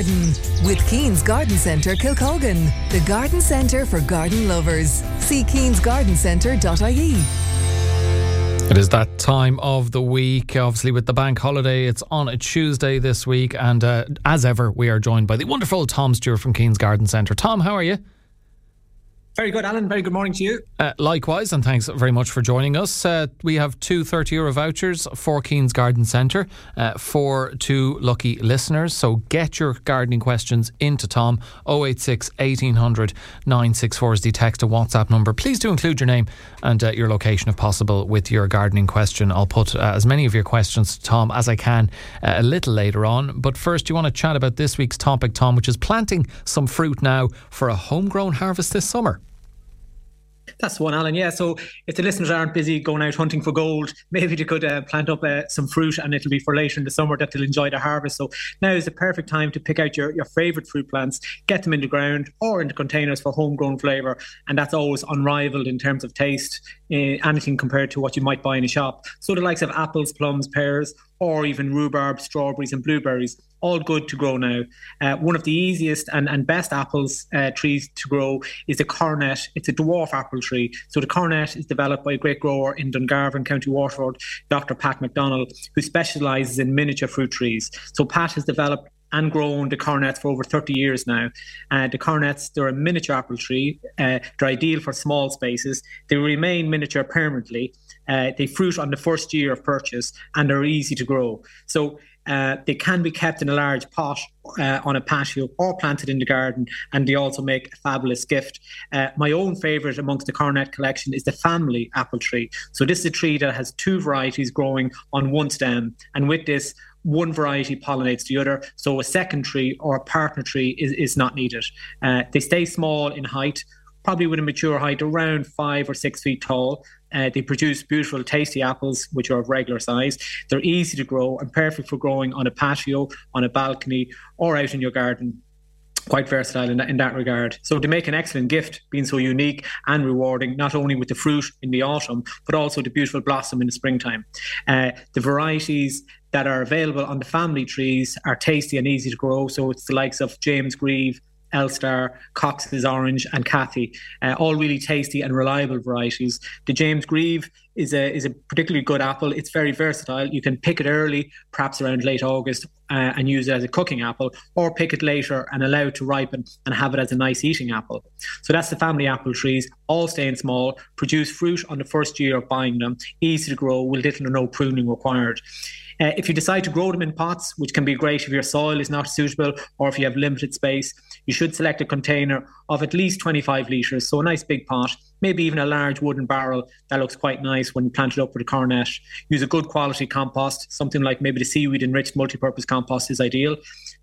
garden with Keen's Garden Centre Kilcolgan, the garden centre for garden lovers. See keensgardencentre.ie. It is that time of the week. Obviously, with the bank holiday, it's on a Tuesday this week. And uh, as ever, we are joined by the wonderful Tom Stewart from Keen's Garden Centre. Tom, how are you? Very good, Alan. Very good morning to you. Uh, likewise, and thanks very much for joining us. Uh, we have two 30 euro vouchers for Keen's Garden Centre uh, for two lucky listeners. So get your gardening questions into Tom 086 1800 964 is the text to WhatsApp number. Please do include your name and uh, your location if possible with your gardening question. I'll put uh, as many of your questions to Tom as I can uh, a little later on. But first, you want to chat about this week's topic, Tom, which is planting some fruit now for a homegrown harvest this summer. That's one, Alan. Yeah. So if the listeners aren't busy going out hunting for gold, maybe they could uh, plant up uh, some fruit and it'll be for later in the summer that they'll enjoy the harvest. So now is the perfect time to pick out your, your favourite fruit plants, get them in the ground or into containers for homegrown flavour. And that's always unrivaled in terms of taste, uh, anything compared to what you might buy in a shop. So the likes of apples, plums, pears, or even rhubarb, strawberries, and blueberries. All good to grow now. Uh, one of the easiest and, and best apples uh, trees to grow is the coronet. It's a dwarf apple tree. So the coronet is developed by a great grower in Dungarvan, County Waterford, Dr. Pat McDonald, who specialises in miniature fruit trees. So Pat has developed and grown the coronets for over 30 years now. Uh, the coronets, they're a miniature apple tree. Uh, they're ideal for small spaces. They remain miniature permanently uh, they fruit on the first year of purchase and are easy to grow. So uh, they can be kept in a large pot uh, on a patio or planted in the garden, and they also make a fabulous gift. Uh, my own favourite amongst the coronet collection is the family apple tree. So this is a tree that has two varieties growing on one stem, and with this, one variety pollinates the other. So a second tree or a partner tree is, is not needed. Uh, they stay small in height, probably with a mature height around five or six feet tall. Uh, they produce beautiful, tasty apples, which are of regular size. They're easy to grow and perfect for growing on a patio, on a balcony, or out in your garden. Quite versatile in that, in that regard. So they make an excellent gift, being so unique and rewarding, not only with the fruit in the autumn, but also the beautiful blossom in the springtime. Uh, the varieties that are available on the family trees are tasty and easy to grow. So it's the likes of James Grieve, Elstar, Cox's Orange, and Cathy, uh, all really tasty and reliable varieties. The James Grieve is a is a particularly good apple. It's very versatile. You can pick it early, perhaps around late August, uh, and use it as a cooking apple, or pick it later and allow it to ripen and have it as a nice eating apple. So that's the family apple trees, all staying small, produce fruit on the first year of buying them, easy to grow, with little or no pruning required. Uh, if you decide to grow them in pots, which can be great if your soil is not suitable or if you have limited space, you should select a container of at least 25 litres, so a nice big pot, maybe even a large wooden barrel that looks quite nice when you plant it up with a coronet. Use a good quality compost, something like maybe the seaweed enriched multi-purpose compost is ideal.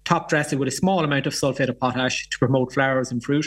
Top dress it with a small amount of sulfate of potash to promote flowers and fruit,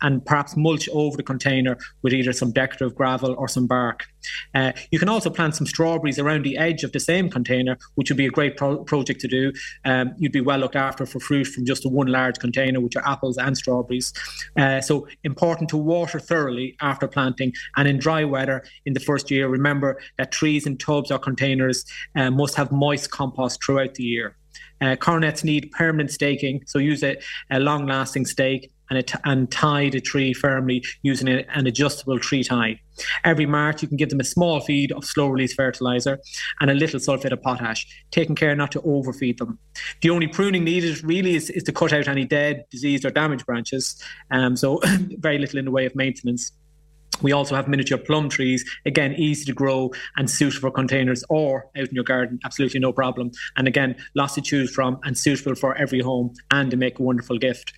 and perhaps mulch over the container with either some decorative gravel or some bark. Uh, you can also plant some strawberries around the edge of the same container, which would be a great pro- project to do. Um, you'd be well looked after for fruit from just a one large container, which are apples and strawberries. Uh, so important to water thoroughly after planting and in dry weather in the first year. Remember that trees in tubs or containers uh, must have moist compost throughout the year. Uh, coronets need permanent staking, so use a, a long lasting stake and, and tie the tree firmly using a, an adjustable tree tie. Every March, you can give them a small feed of slow release fertilizer and a little sulfate of potash, taking care not to overfeed them. The only pruning needed really is, is to cut out any dead, diseased, or damaged branches, um, so very little in the way of maintenance. We also have miniature plum trees, again, easy to grow and suitable for containers or out in your garden, absolutely no problem. And again, lots to choose from and suitable for every home and to make a wonderful gift.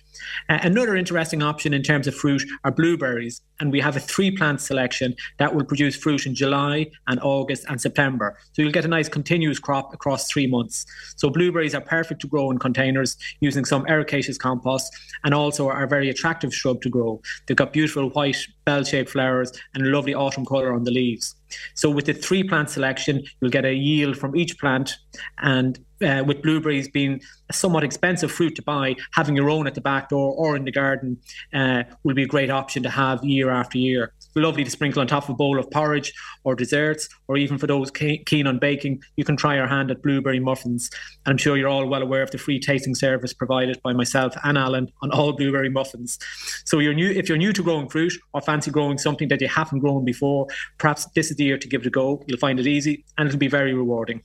Uh, another interesting option in terms of fruit are blueberries, and we have a three plant selection that will produce fruit in July and August and September. So you'll get a nice continuous crop across three months. So blueberries are perfect to grow in containers using some ericaceous compost and also are a very attractive shrub to grow. They've got beautiful white bell shaped flowers and lovely autumn colour on the leaves. So with the three plant selection, you'll get a yield from each plant. And uh, with blueberries being a somewhat expensive fruit to buy, having your own at the back door or in the garden uh, will be a great option to have year after year lovely to sprinkle on top of a bowl of porridge or desserts, or even for those keen on baking, you can try your hand at blueberry muffins. I'm sure you're all well aware of the free tasting service provided by myself and Alan on all blueberry muffins. So you're new if you're new to growing fruit or fancy growing something that you haven't grown before, perhaps this is the year to give it a go. You'll find it easy and it'll be very rewarding.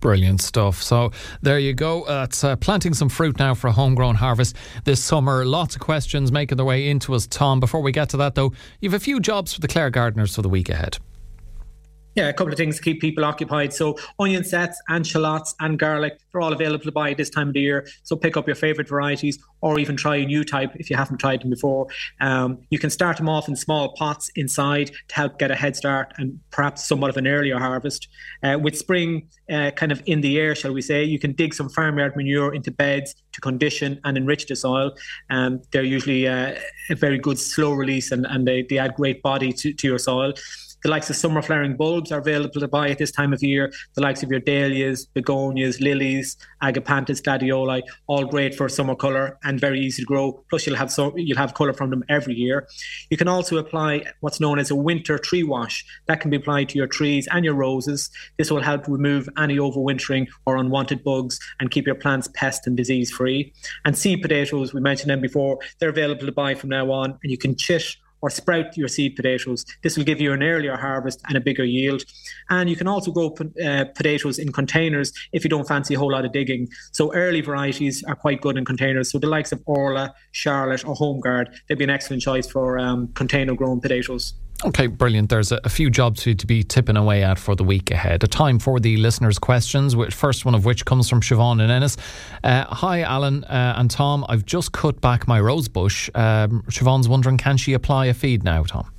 Brilliant stuff. So there you go. That's uh, planting some fruit now for a homegrown harvest this summer. Lots of questions making their way into us, Tom. Before we get to that, though, you have a few jobs for the Clare Gardeners for the week ahead yeah, a couple of things to keep people occupied. So onion sets and shallots and garlic, they're all available to buy this time of the year. So pick up your favorite varieties or even try a new type if you haven't tried them before. Um, you can start them off in small pots inside to help get a head start and perhaps somewhat of an earlier harvest. Uh, with spring uh, kind of in the air, shall we say, you can dig some farmyard manure into beds to condition and enrich the soil. Um, they're usually uh, a very good slow release and, and they, they add great body to, to your soil. The likes of summer flowering bulbs are available to buy at this time of year. The likes of your dahlias, begonias, lilies, agapanthus, gladioli, all great for summer colour and very easy to grow. Plus, you'll have so you'll have colour from them every year. You can also apply what's known as a winter tree wash. That can be applied to your trees and your roses. This will help remove any overwintering or unwanted bugs and keep your plants pest and disease free. And seed potatoes, we mentioned them before, they're available to buy from now on, and you can chit or sprout your seed potatoes. This will give you an earlier harvest and a bigger yield. And you can also grow uh, potatoes in containers if you don't fancy a whole lot of digging. So early varieties are quite good in containers. So the likes of Orla, Charlotte, or Homeguard, they'd be an excellent choice for um, container grown potatoes. Okay, brilliant. There's a, few jobs to, to be tipping away at for the week ahead. A time for the listeners' questions, which, first one of which comes from Siobhan and Ennis. Uh, hi, Alan uh, and Tom. I've just cut back my rose bush. Um, Siobhan's wondering, can she apply a feed now, Tom?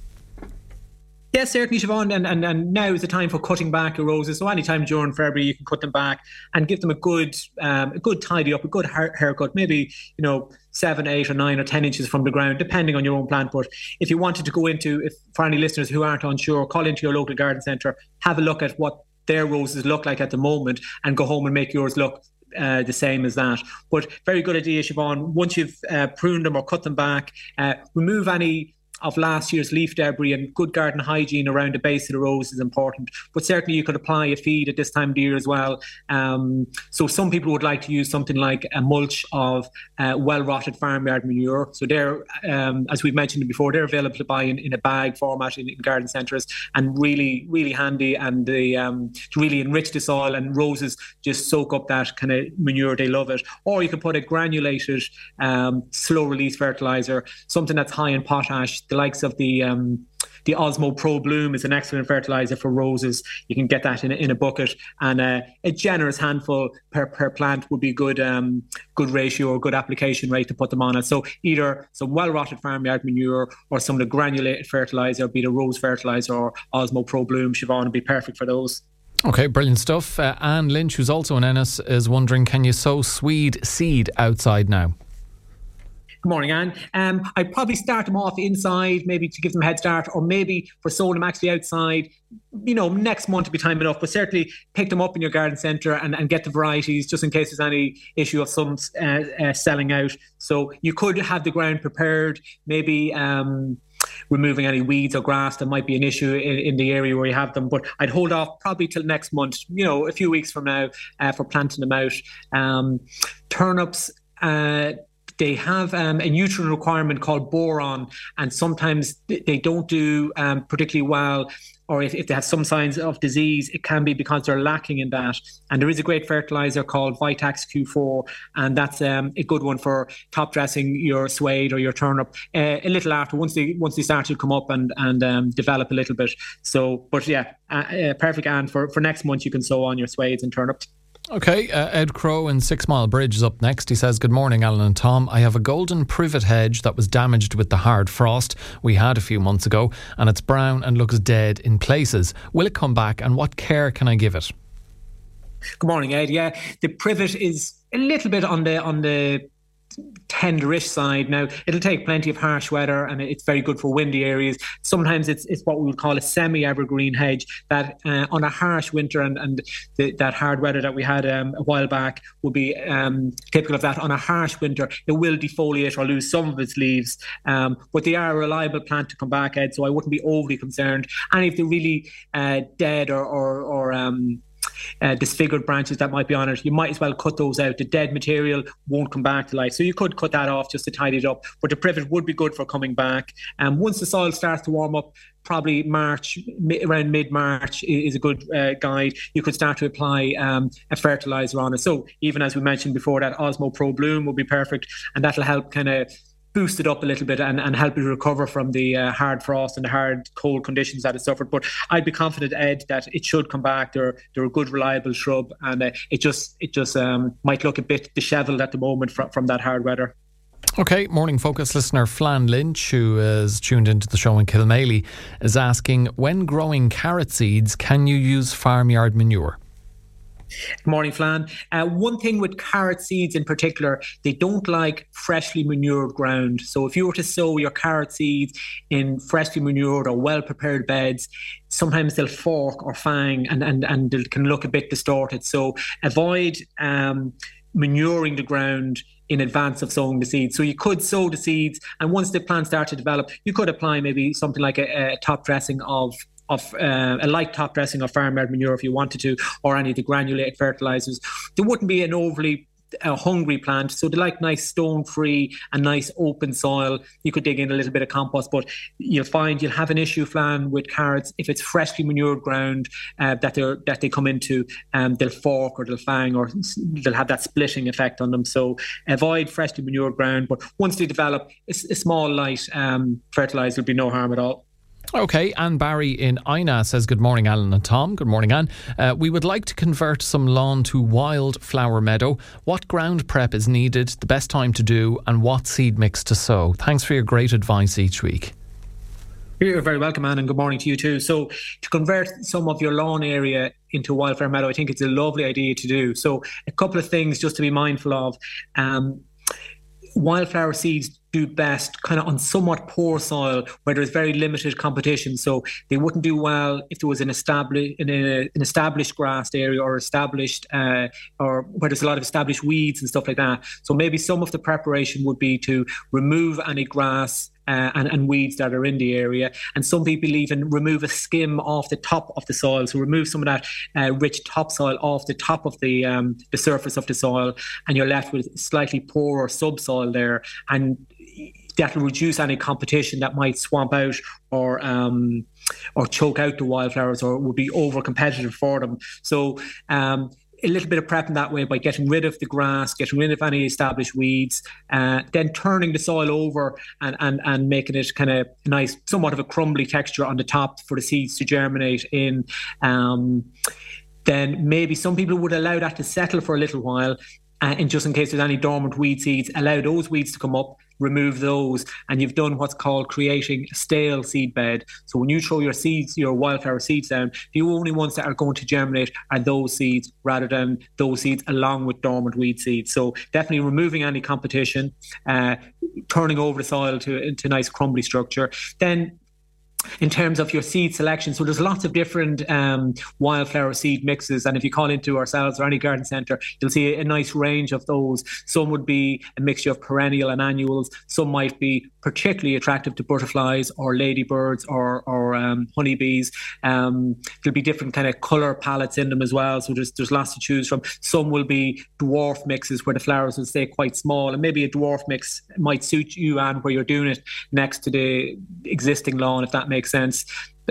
Yes, certainly, Siobhan. And, and, and now is the time for cutting back your roses. So anytime during February, you can cut them back and give them a good, um, a good tidy up, a good hair, haircut. Maybe you know seven, eight, or nine, or ten inches from the ground, depending on your own plant. But if you wanted to go into, if for any listeners who aren't unsure, call into your local garden centre, have a look at what their roses look like at the moment, and go home and make yours look uh, the same as that. But very good idea, Siobhan. Once you've uh, pruned them or cut them back, uh, remove any of last year's leaf debris and good garden hygiene around the base of the rose is important. But certainly you could apply a feed at this time of year as well. Um, so some people would like to use something like a mulch of uh, well rotted farmyard manure. So they're, um, as we've mentioned before, they're available to buy in, in a bag format in, in garden centres and really, really handy and they um, to really enrich the soil and roses just soak up that kind of manure. They love it. Or you can put a granulated um, slow release fertilizer, something that's high in potash the likes of the um, the Osmo Pro Bloom is an excellent fertilizer for roses. You can get that in a, in a bucket, and uh, a generous handful per, per plant would be good um, good ratio or good application rate to put them on it. So either some well rotted farmyard manure or some of the granulated fertilizer, be it rose fertilizer or Osmo Pro Bloom. Siobhan would be perfect for those. Okay, brilliant stuff. Uh, Anne Lynch, who's also in Ennis, is wondering can you sow swede seed outside now? Good morning, Anne. Um, I'd probably start them off inside, maybe to give them a head start, or maybe for sowing them actually outside. You know, next month to be time enough, but certainly pick them up in your garden centre and, and get the varieties just in case there's any issue of some uh, uh, selling out. So you could have the ground prepared, maybe. Um, removing any weeds or grass that might be an issue in, in, the area where you have them. But I'd hold off probably till next month, you know, a few weeks from now uh, for planting them out. Um, turnips, uh, they have um, a nutrient requirement called boron, and sometimes they don't do um, particularly well. Or if, if they have some signs of disease, it can be because they're lacking in that. And there is a great fertilizer called Vitax Q4, and that's um, a good one for top dressing your swede or your turnip uh, a little after once they once they start to come up and and um, develop a little bit. So, but yeah, uh, uh, perfect. And for for next month, you can sow on your swedes and turnips. Okay, uh, Ed Crow in Six Mile Bridge is up next. He says, Good morning, Alan and Tom. I have a golden privet hedge that was damaged with the hard frost we had a few months ago, and it's brown and looks dead in places. Will it come back, and what care can I give it? Good morning, Ed. Yeah, the privet is a little bit on the on the tenderish side. Now it'll take plenty of harsh weather, and it's very good for windy areas. Sometimes it's it's what we would call a semi-evergreen hedge that uh, on a harsh winter and and the, that hard weather that we had um, a while back would be um, typical of that. On a harsh winter, it will defoliate or lose some of its leaves, um, but they are a reliable plant to come back, Ed. So I wouldn't be overly concerned. And if they're really uh, dead or or, or um, uh, disfigured branches that might be on it, you might as well cut those out. The dead material won't come back to life. So you could cut that off just to tidy it up. But the privet would be good for coming back. And um, once the soil starts to warm up, probably March, around mid March is a good uh, guide. You could start to apply um, a fertilizer on it. So even as we mentioned before, that Osmo Pro Bloom will be perfect, and that'll help kind of boost it up a little bit and, and help it recover from the uh, hard frost and the hard cold conditions that it suffered. But I'd be confident, Ed, that it should come back. They're they're a good, reliable shrub, and uh, it just it just um, might look a bit dishevelled at the moment from, from that hard weather. Okay, morning focus listener Flan Lynch, who is tuned into the show in Kilmaley, is asking when growing carrot seeds, can you use farmyard manure? Good morning, Flan. Uh, one thing with carrot seeds in particular, they don't like freshly manured ground. So if you were to sow your carrot seeds in freshly manured or well prepared beds, sometimes they'll fork or fang and, and, and they can look a bit distorted. So avoid um, manuring the ground in advance of sowing the seeds. So you could sow the seeds, and once the plants start to develop, you could apply maybe something like a, a top dressing of of uh, a light top dressing of farmyard manure if you wanted to, or any of the granulated fertilizers. There wouldn't be an overly a hungry plant. So they like nice stone free and nice open soil. You could dig in a little bit of compost, but you'll find you'll have an issue, Flan, with carrots if it's freshly manured ground uh, that they that they come into. Um, they'll fork or they'll fang or they'll have that splitting effect on them. So avoid freshly manured ground. But once they develop, a, a small light um, fertilizer will be no harm at all. Okay, Anne Barry in Inagh says, Good morning, Alan and Tom. Good morning, Anne. Uh, we would like to convert some lawn to wildflower meadow. What ground prep is needed, the best time to do, and what seed mix to sow? Thanks for your great advice each week. You're very welcome, Anne, and good morning to you too. So, to convert some of your lawn area into wildflower meadow, I think it's a lovely idea to do. So, a couple of things just to be mindful of. Um, wildflower seeds do best kind of on somewhat poor soil where there's very limited competition. So they wouldn't do well if there was an established in a, an established grassed area or established uh, or where there's a lot of established weeds and stuff like that. So maybe some of the preparation would be to remove any grass uh, and, and, weeds that are in the area. And some people even remove a skim off the top of the soil, so remove some of that uh, rich topsoil off the top of the um, the surface of the soil, and you're left with slightly poorer subsoil there. And that will reduce any competition that might swamp out or um, or choke out the wildflowers or would be over competitive for them. So um, a little bit of prepping that way by getting rid of the grass, getting rid of any established weeds, uh, then turning the soil over and, and, and making it kind of nice, somewhat of a crumbly texture on the top for the seeds to germinate in. Um, then maybe some people would allow that to settle for a little while. Uh, and just in case there's any dormant weed seeds, allow those weeds to come up remove those, and you've done what's called creating a stale seed bed. So when you throw your seeds, your wildflower seeds down, the only ones that are going to germinate are those seeds rather than those seeds along with dormant weed seeds. So definitely removing any competition, uh, turning over the soil to into nice crumbly structure. Then in terms of your seed selection. So there's lots of different um, wildflower seed mixes, and if you call into ourselves or any garden centre, you'll see a, nice range of those. Some would be a mixture of perennial and annuals. Some might be particularly attractive to butterflies or ladybirds or or um, honeybees. Um, there'll be different kind of colour palettes in them as well. So there's there's lots to choose from. Some will be dwarf mixes where the flowers will stay quite small, and maybe a dwarf mix might suit you and where you're doing it next to the existing lawn, if that makes sense.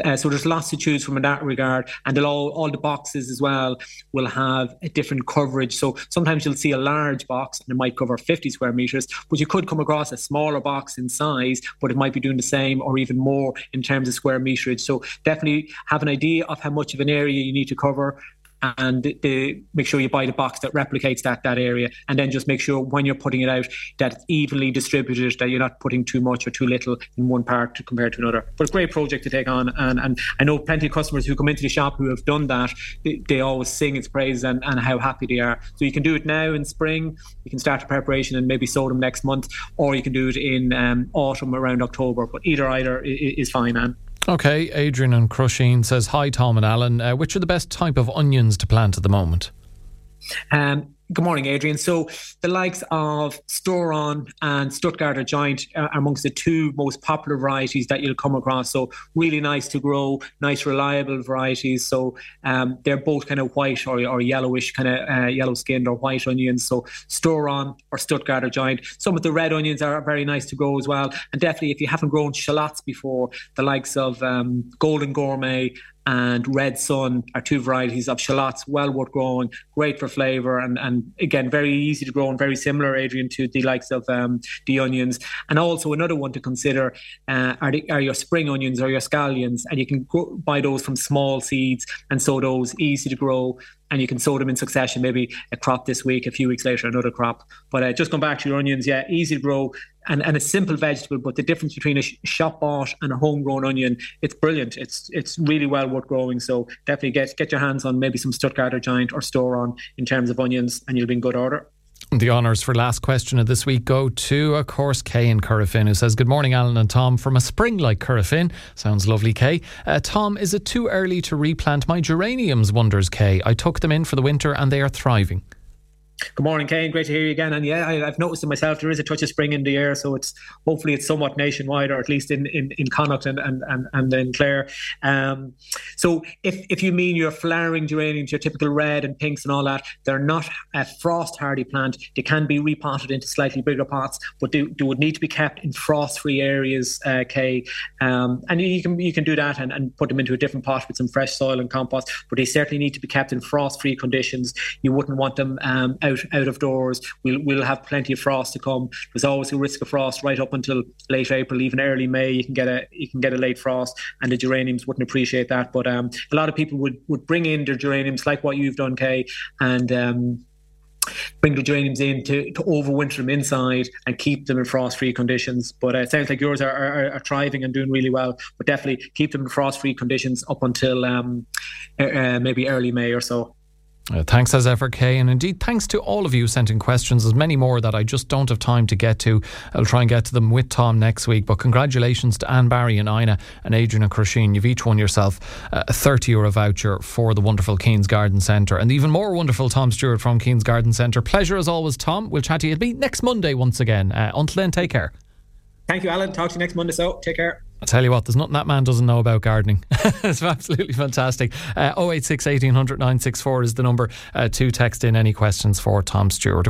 Uh, so there's lots to choose from in that regard, and all all the boxes as well will have a different coverage. So sometimes you'll see a large box and it might cover 50 square meters, but you could come across a smaller box in size, but it might be doing the same or even more in terms of square meterage. So definitely have an idea of how much of an area you need to cover and the, make sure you buy the box that replicates that that area, and then just make sure when you're putting it out that it's evenly distributed, that you're not putting too much or too little in one part to compared to another. But a great project to take on, and and I know plenty of customers who come into the shop who have done that. They, they always sing its praises and, and how happy they are. So you can do it now in spring. You can start the preparation and maybe sow them next month, or you can do it in um, autumn around October. But either either is fine, Anne. Okay, Adrian and Crusheen says hi, Tom and Alan. Uh, which are the best type of onions to plant at the moment? Um, Good morning, Adrian. So, the likes of Sturon and Stuttgarter Giant are amongst the two most popular varieties that you'll come across. So, really nice to grow, nice, reliable varieties. So, um, they're both kind of white or, or yellowish, kind of uh, yellow skinned or white onions. So, Sturon or Stuttgarter Giant. Some of the red onions are very nice to grow as well. And definitely, if you haven't grown shallots before, the likes of um, Golden Gourmet and Red Sun are two varieties of shallots, well worth growing, great for flavour, and, and again, very easy to grow and very similar, Adrian, to the likes of um, the onions. And also another one to consider uh, are, the, are your spring onions or your scallions, and you can grow, buy those from small seeds and sow those, easy to grow, and you can sow them in succession, maybe a crop this week, a few weeks later, another crop. But uh, just going back to your onions, yeah, easy to grow and, and a simple vegetable. But the difference between a shop bought and a homegrown onion, it's brilliant. It's it's really well worth growing. So definitely get get your hands on maybe some Stuttgarter Giant or Sturon in terms of onions, and you'll be in good order. The honours for last question of this week go to, of course, Kay in Corofin, who says, Good morning, Alan and Tom, from a spring like Corofin. Sounds lovely, Kay. Uh, Tom, is it too early to replant my geraniums? Wonders Kay. I took them in for the winter and they are thriving. Good morning, Kane. Great to hear you again. And yeah, I, have noticed it myself. There is a touch of spring in the air, so it's hopefully it's somewhat nationwide, or at least in in, in Connacht and and and, and in Clare. Um, so if if you mean your flowering geraniums, your typical red and pinks and all that, they're not a frost hardy plant. They can be repotted into slightly bigger pots, but they, they would need to be kept in frost free areas. Uh, Kay, um, and you can you can do that and, and put them into a different pot with some fresh soil and compost. But they certainly need to be kept in frost free conditions. You wouldn't want them um, out out of doors. We'll we'll have plenty of frost to come. There's always a risk of frost right up until late April, even early May. You can get a you can get a late frost, and the geraniums wouldn't appreciate that. But um, a lot of people would would bring in their geraniums like what you've done, Kay, and um, bring the geraniums in to, to overwinter them inside and keep them in frost-free conditions. But uh, it sounds like yours are, are, are, thriving and doing really well. But definitely keep them in frost-free conditions up until um, uh, maybe early May or so. Uh, thanks as ever, Kay. And indeed, thanks to all of you sent in questions. There's many more that I just don't have time to get to. I'll try and get to them with Tom next week. But congratulations to Anne Barry and Inagh and Adrian and Crusheen. You've each won yourself a 30 euro voucher for the wonderful Keen's Garden Centre. And even more wonderful Tom Stewart from Keen's Garden Centre. Pleasure as always, Tom. We'll chat to you. Next Monday once again. Uh, until then, take care. Thank you, Alan. Talk to you next Monday. So, take care. I tell you what, there's nothing that man doesn't know about gardening. it's absolutely fantastic. Uh, 086 1800 964 is the number uh, to text in any questions for Tom Stewart.